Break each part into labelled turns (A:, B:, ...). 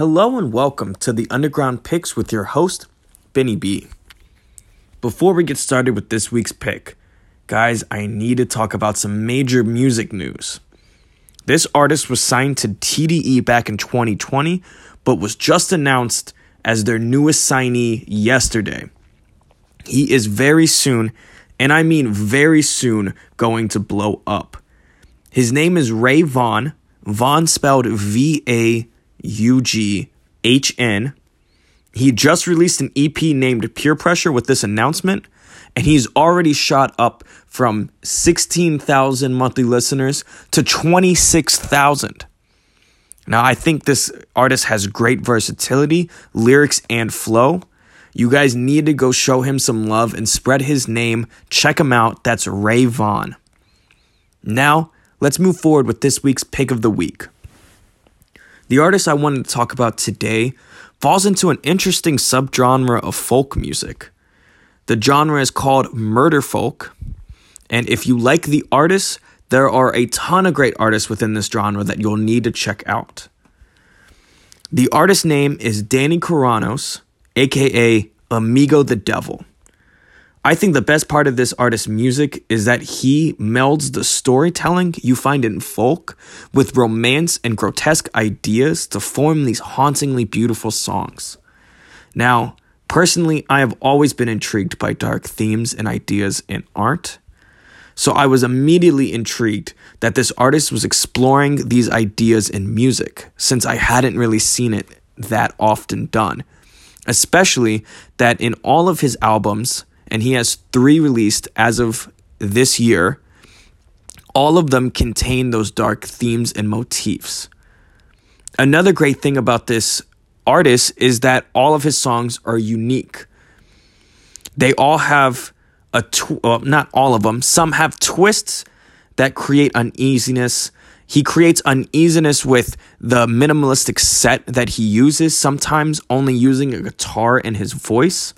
A: Hello and welcome to the Underground Picks with your host, Benny B. Before we get started with this week's pick, guys, I need to talk about some major music news. This artist was signed to TDE back in 2020, but was just announced as their newest signee yesterday. He is very soon, and I mean very soon, going to blow up. His name is Ray Vaughn, Vaughn spelled V A U G H N. He just released an EP named Peer Pressure with this announcement, and he's already shot up from 16,000 monthly listeners to 26,000. Now, I think this artist has great versatility, lyrics, and flow. You guys need to go show him some love and spread his name. Check him out. That's Ray Vaughn. Now, let's move forward with this week's pick of the week. The artist I wanted to talk about today falls into an interesting subgenre of folk music. The genre is called murder folk, and if you like the artist, there are a ton of great artists within this genre that you'll need to check out. The artist's name is Danny Kiranos, aka Amigo the Devil. I think the best part of this artist's music is that he melds the storytelling you find in folk with romance and grotesque ideas to form these hauntingly beautiful songs. Now, personally, I have always been intrigued by dark themes and ideas in art. So I was immediately intrigued that this artist was exploring these ideas in music, since I hadn't really seen it that often done. Especially that in all of his albums, and he has three released as of this year. All of them contain those dark themes and motifs. Another great thing about this artist is that all of his songs are unique. They all have a tw- well, not all of them. Some have twists that create uneasiness. He creates uneasiness with the minimalistic set that he uses, sometimes only using a guitar and his voice.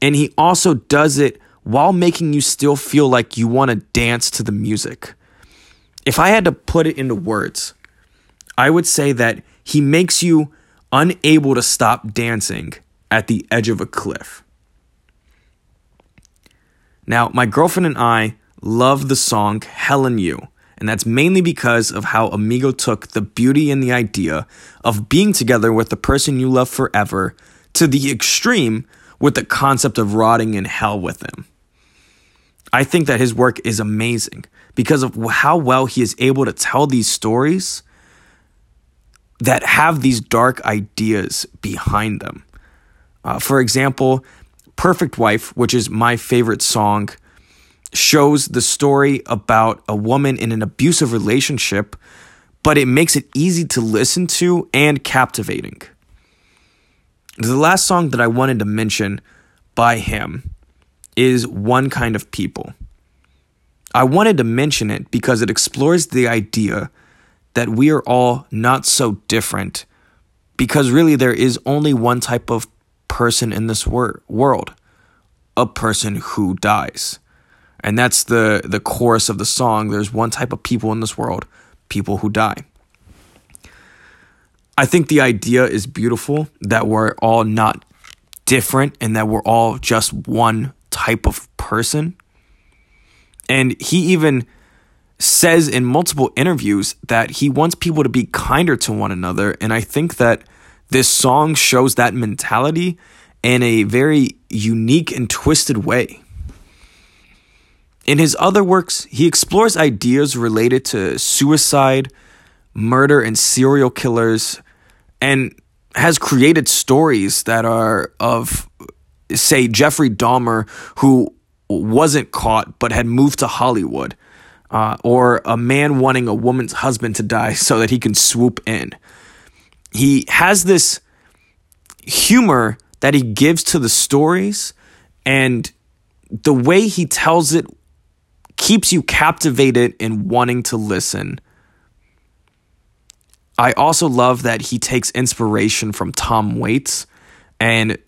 A: And he also does it while making you still feel like you want to dance to the music. If I had to put it into words, I would say that he makes you unable to stop dancing at the edge of a cliff. Now, my girlfriend and I love the song Hell and You, and that's mainly because of how Amigo took the beauty and the idea of being together with the person you love forever to the extreme with the concept of rotting in hell with him. I think that his work is amazing because of how well he is able to tell these stories that have these dark ideas behind them. Uh, for example, Perfect Wife, which is my favorite song, shows the story about a woman in an abusive relationship, but it makes it easy to listen to and captivating. The last song that I wanted to mention by him is One Kind of People. I wanted to mention it because it explores the idea that we are all not so different because really there is only one type of person in this wor- world a person who dies. And that's the, the chorus of the song. There's one type of people in this world people who die. I think the idea is beautiful that we're all not different and that we're all just one type of person. And he even says in multiple interviews that he wants people to be kinder to one another. And I think that this song shows that mentality in a very unique and twisted way. In his other works, he explores ideas related to suicide, murder, and serial killers and has created stories that are of, say, Jeffrey Dahmer, who wasn't caught but had moved to Hollywood, uh, or a man wanting a woman's husband to die so that he can swoop in. He has this humor that he gives to the stories, and the way he tells it keeps you captivated and wanting to listen. I also love that he takes inspiration from Tom Waits and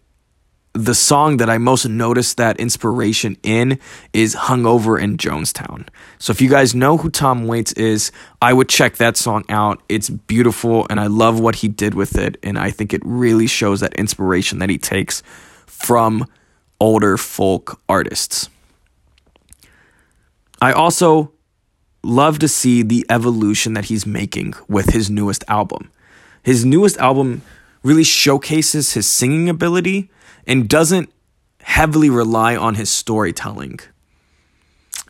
A: the song that I most noticed that inspiration in is Hungover in Jonestown. So if you guys know who Tom Waits is, I would check that song out. It's beautiful and I love what he did with it. And I think it really shows that inspiration that he takes from older folk artists. I also love to see the evolution that he's making with his newest album. His newest album really showcases his singing ability and doesn't heavily rely on his storytelling.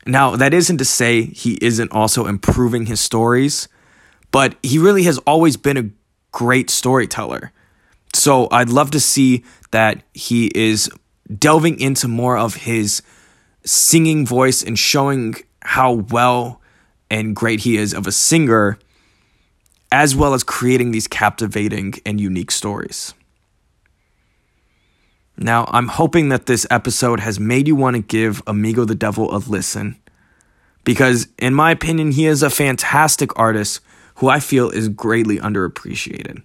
A: Now, that isn't to say he isn't also improving his stories, but he really has always been a great storyteller. So I'd love to see that he is delving into more of his singing voice and showing how well and great he is of a singer, as well as creating these captivating and unique stories. Now, I'm hoping that this episode has made you want to give Amigo the Devil a listen, because, in my opinion, he is a fantastic artist who I feel is greatly underappreciated.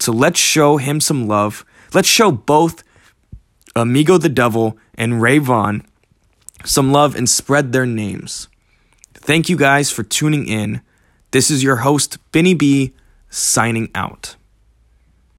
A: So let's show him some love. Let's show both Amigo the Devil and Ray Vaughn some love and spread their names. Thank you guys for tuning in. This is your host, Benny B, signing out.